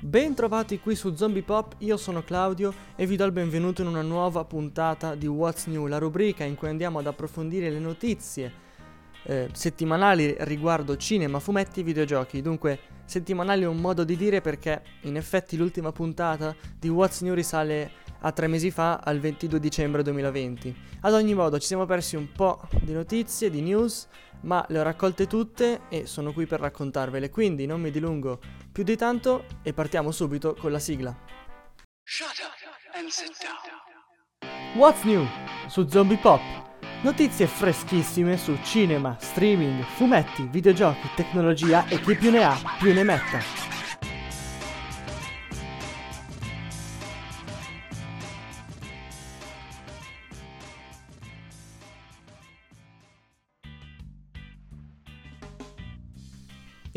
Bentrovati qui su Zombie Pop, io sono Claudio e vi do il benvenuto in una nuova puntata di What's New, la rubrica in cui andiamo ad approfondire le notizie eh, settimanali riguardo cinema, fumetti e videogiochi. Dunque, settimanali è un modo di dire perché in effetti l'ultima puntata di What's New risale a tre mesi fa, al 22 dicembre 2020. Ad ogni modo, ci siamo persi un po' di notizie, di news, ma le ho raccolte tutte e sono qui per raccontarvele, quindi non mi dilungo più di tanto e partiamo subito con la sigla. What's new? Su Zombie Pop. Notizie freschissime su cinema, streaming, fumetti, videogiochi, tecnologia e chi più ne ha più ne metta.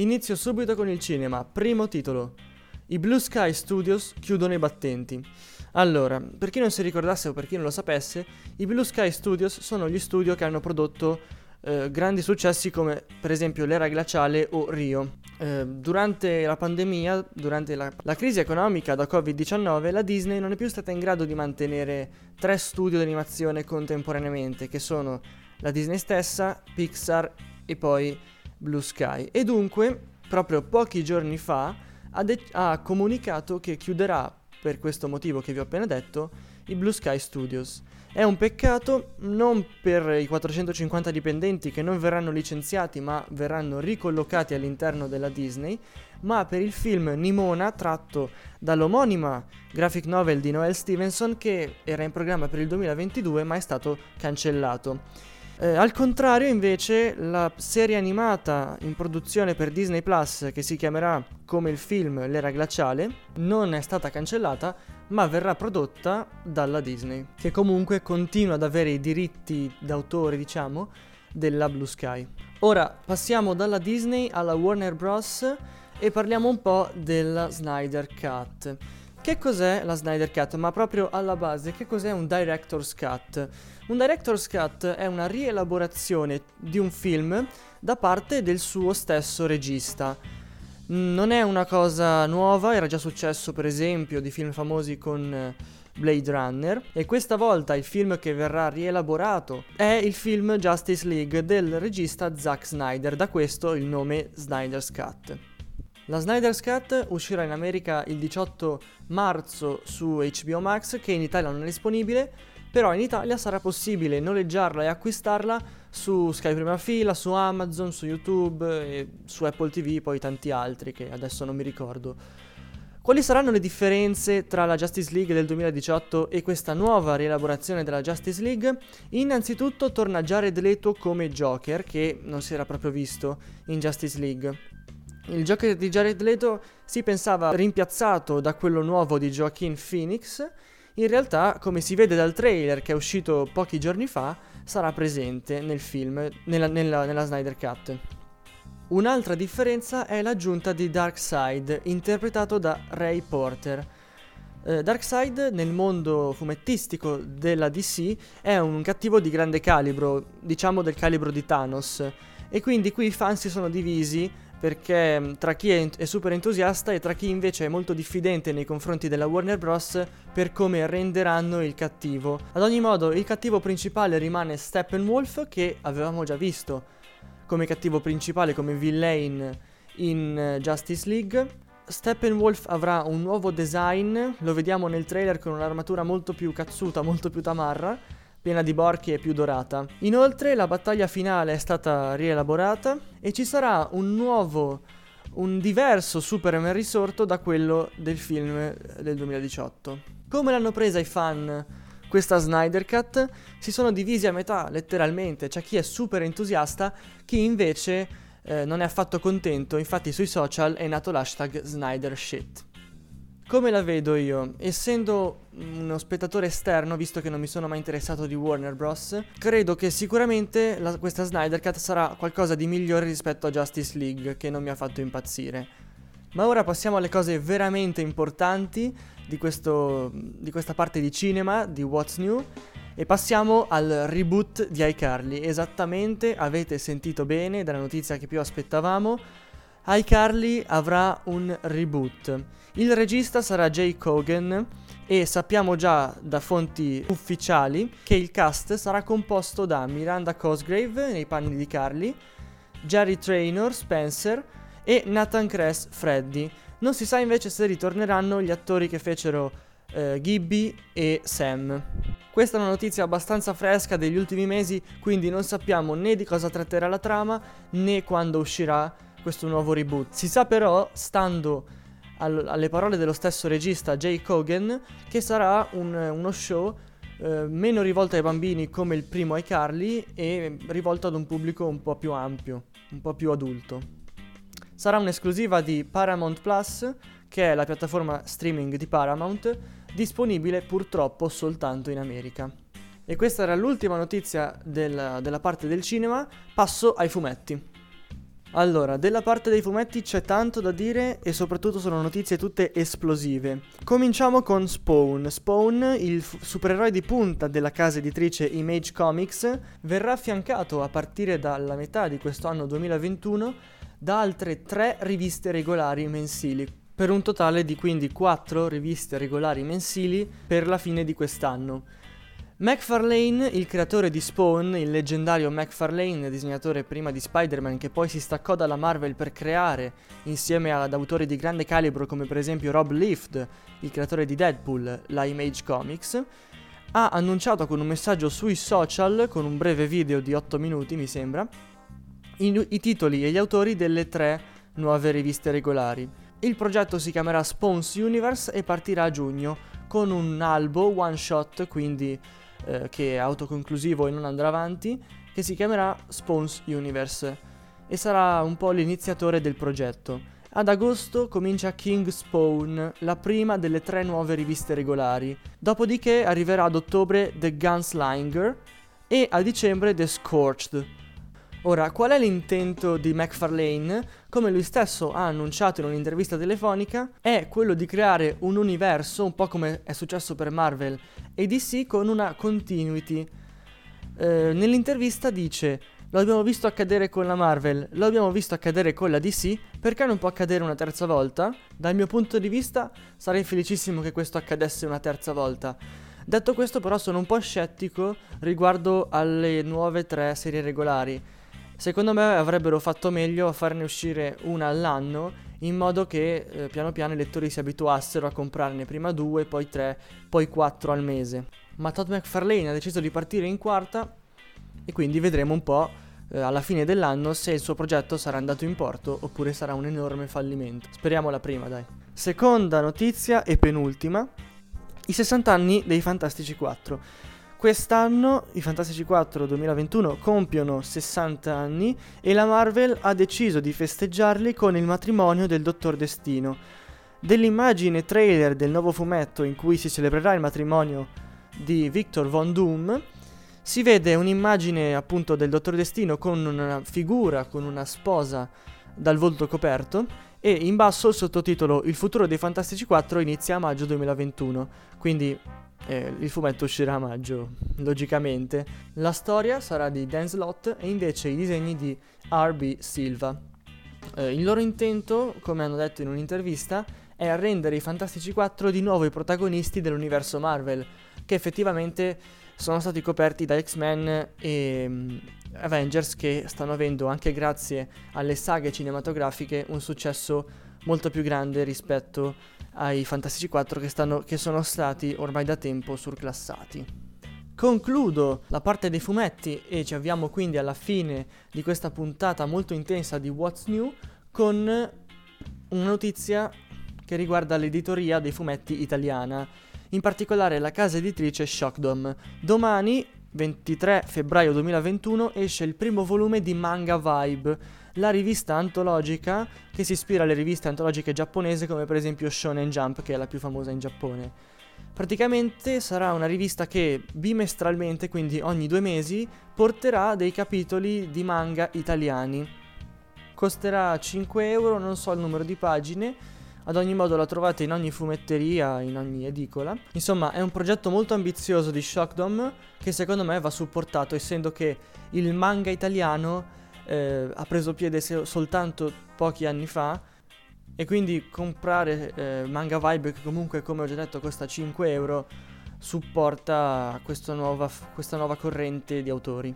Inizio subito con il cinema. Primo titolo. I Blue Sky Studios chiudono i battenti. Allora, per chi non si ricordasse o per chi non lo sapesse, i Blue Sky Studios sono gli studio che hanno prodotto eh, grandi successi come per esempio l'era glaciale o Rio. Eh, durante la pandemia, durante la, la, crisi economica da Covid-19, la Disney non è più stata in grado di mantenere tre studio di animazione contemporaneamente, che sono la Disney stessa, Pixar e poi Blue Sky e dunque proprio pochi giorni fa ha, de- ha comunicato che chiuderà per questo motivo che vi ho appena detto i Blue Sky Studios. È un peccato non per i 450 dipendenti che non verranno licenziati ma verranno ricollocati all'interno della Disney, ma per il film Nimona tratto dall'omonima graphic novel di Noel Stevenson che era in programma per il 2022 ma è stato cancellato. Eh, al contrario, invece, la serie animata in produzione per Disney Plus, che si chiamerà come il film L'era glaciale, non è stata cancellata, ma verrà prodotta dalla Disney, che comunque continua ad avere i diritti d'autore, diciamo, della Blue Sky. Ora passiamo dalla Disney alla Warner Bros. e parliamo un po' della Snyder Cut. Che cos'è la Snyder Cut? Ma proprio alla base, che cos'è un Director's Cut? Un Director's Cut è una rielaborazione di un film da parte del suo stesso regista. Non è una cosa nuova, era già successo per esempio di film famosi con eh, Blade Runner e questa volta il film che verrà rielaborato è il film Justice League del regista Zack Snyder, da questo il nome Snyder's Cut. La Snyder's Cut uscirà in America il 18 marzo su HBO Max, che in Italia non è disponibile, però in Italia sarà possibile noleggiarla e acquistarla su Sky Prima Fila, su Amazon, su YouTube e su Apple TV, poi tanti altri che adesso non mi ricordo. Quali saranno le differenze tra la Justice League del 2018 e questa nuova rielaborazione della Justice League? Innanzitutto torna Jared Leto come Joker, che non si era proprio visto in Justice League. Il Joker di Jared Leto si pensava rimpiazzato da quello nuovo di Joaquin Phoenix. In realtà, come si vede dal trailer che è uscito pochi giorni fa, sarà presente nel film, nella, nella, nella Snyder Cut. Un'altra differenza è l'aggiunta di Darkseid, interpretato da Ray Porter. Eh, Darkseid nel mondo fumettistico della DC è un cattivo di grande calibro, diciamo del calibro di Thanos, e quindi qui i fan si sono divisi perché mm, tra chi è, è, super entusiasta e tra chi invece è molto diffidente nei confronti della Warner Bros. per come renderanno il cattivo. Ad ogni modo, il cattivo principale rimane Steppenwolf, che avevamo già visto come cattivo principale, come villain in eh, Justice League. Steppenwolf avrà un nuovo design, lo vediamo nel trailer con un'armatura molto più cazzuta, molto più tamarra piena di borchi e più dorata. Inoltre la battaglia finale è stata rielaborata e ci sarà un nuovo, un diverso Superman risorto da quello del film del 2018. Come l'hanno presa i fan questa Snyder Cut? Si sono divisi a metà, letteralmente, c'è chi è super entusiasta, chi invece eh, non è affatto contento, infatti sui social è nato l'hashtag Snyder Shit. Come la vedo io? Essendo uno spettatore esterno, visto che non mi sono mai interessato di Warner Bros., credo che sicuramente la, questa Snyder Cut sarà qualcosa di migliore rispetto a Justice League, che non mi ha fatto impazzire. Ma ora passiamo alle cose veramente importanti di, questo, di questa parte di cinema, di What's New, e passiamo al reboot di iCarly. Esattamente, avete sentito bene dalla notizia che più aspettavamo iCarly avrà un reboot. Il regista sarà Jay Cogan e sappiamo già da fonti ufficiali che il cast sarà composto da Miranda Cosgrave nei panni di Carly, Jerry Traynor, Spencer e Nathan Kress, Freddy. Non si sa invece se ritorneranno gli attori che fecero eh, Gibby e Sam. Questa è una notizia abbastanza fresca degli ultimi mesi, quindi non sappiamo né di cosa tratterà la trama né quando uscirà questo nuovo reboot. Si sa però, stando al- alle parole dello stesso regista Jay Cogan, che sarà un- uno show eh, meno rivolto ai bambini come il primo iCarly e rivolto ad un pubblico un po' più ampio, un po' più adulto. Sarà un'esclusiva di Paramount Plus, che è la piattaforma streaming di Paramount, disponibile purtroppo soltanto in America. E questa era l'ultima notizia del- della parte del cinema, passo ai fumetti. Allora, della parte dei fumetti c'è tanto da dire e soprattutto sono notizie tutte esplosive. Cominciamo con Spawn. Spawn, il f- supereroe di punta della casa editrice Image Comics, verrà affiancato a partire dalla metà di questo anno 2021 da altre tre riviste regolari mensili, per un totale di quindi quattro riviste regolari mensili per la fine di quest'anno. McFarlane, il creatore di Spawn, il leggendario McFarlane, disegnatore prima di Spider-Man che poi si staccò dalla Marvel per creare, insieme ad autori di grande calibro come per esempio Rob Liefeld, il creatore di Deadpool, la Image Comics, ha annunciato con un messaggio sui social, con un breve video di 8 minuti mi sembra, i, i titoli e gli autori delle tre nuove riviste regolari. Il progetto si chiamerà Spawns Universe e partirà a giugno con un albo one shot, quindi eh, che è autoconclusivo e non andrà avanti, che si chiamerà Spawns Universe e sarà un po' l'iniziatore del progetto. Ad agosto comincia King Spawn, la prima delle tre nuove riviste regolari. Dopodiché arriverà ad ottobre The Gunslinger e a dicembre The Scorched. Ora, qual è l'intento di McFarlane? Come lui stesso ha annunciato in un'intervista telefonica, è quello di creare un universo, un po' come è successo per Marvel e DC, con una continuity. Eh, nell'intervista dice: Lo abbiamo visto accadere con la Marvel, lo abbiamo visto accadere con la DC, perché non può accadere una terza volta? Dal mio punto di vista, sarei felicissimo che questo accadesse una terza volta. Detto questo, però, sono un po' scettico riguardo alle nuove tre serie regolari. Secondo me avrebbero fatto meglio a farne uscire una all'anno in modo che eh, piano piano i lettori si abituassero a comprarne prima due, poi tre, poi quattro al mese. Ma Todd McFarlane ha deciso di partire in quarta e quindi vedremo un po' eh, alla fine dell'anno se il suo progetto sarà andato in porto oppure sarà un enorme fallimento. Speriamo la prima, dai. Seconda notizia e penultima, i 60 anni dei Fantastici 4. Quest'anno i Fantastici 4 2021 compiono 60 anni e la Marvel ha deciso di festeggiarli con il matrimonio del Dottor Destino. Dell'immagine trailer del nuovo fumetto in cui si celebrerà il matrimonio di Victor Von Doom si vede un'immagine appunto del Dottor Destino con una figura, con una sposa dal volto coperto e in basso il sottotitolo Il futuro dei Fantastici 4 inizia a maggio 2021. Quindi eh, il fumetto uscirà a maggio, logicamente. La storia sarà di Dan Slott e invece i disegni di R.B. Silva. Eh, il loro intento, come hanno detto in un'intervista, è rendere i Fantastici 4 di nuovo i protagonisti dell'universo Marvel, che effettivamente sono stati coperti da X-Men e um, Avengers che stanno avendo, anche grazie alle saghe cinematografiche, un successo molto più grande rispetto ai Fantastici 4 che, stanno, che sono stati ormai da tempo surclassati. Concludo la parte dei fumetti e ci avviamo quindi alla fine di questa puntata molto intensa di What's New con una notizia che riguarda l'editoria dei fumetti italiana, in particolare la casa editrice Shockdom. Domani, 23 febbraio 2021, esce il primo volume di Manga Vibe, la rivista antologica che si ispira alle riviste antologiche giapponesi come per esempio Shonen Jump, che è la più famosa in Giappone. Praticamente sarà una rivista che bimestralmente, quindi ogni due mesi, porterà dei capitoli di manga italiani. Costerà 5 euro, non so il numero di pagine, ad ogni modo la trovate in ogni fumetteria, in ogni edicola. Insomma, è un progetto molto ambizioso di Shockdom che secondo me va supportato, essendo che il manga italiano eh, ha preso piede soltanto pochi anni fa e quindi comprare eh, Manga Vibe che comunque come ho già detto costa 5 euro supporta questa nuova, questa nuova corrente di autori.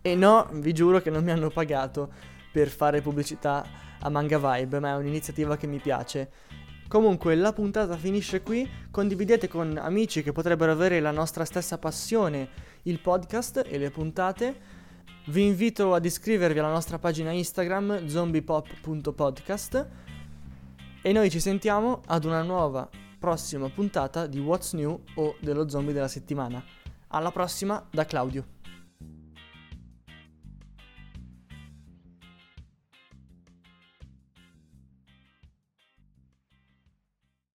E no, vi giuro che non mi hanno pagato per fare pubblicità a Manga Vibe, ma è un'iniziativa che mi piace. Comunque la puntata finisce qui, condividete con amici che potrebbero avere la nostra stessa passione il podcast e le puntate. Vi invito ad iscrivervi alla nostra pagina Instagram zombiepop.podcast e noi ci sentiamo ad una nuova prossima puntata di What's New o dello zombie della settimana. Alla prossima da Claudio.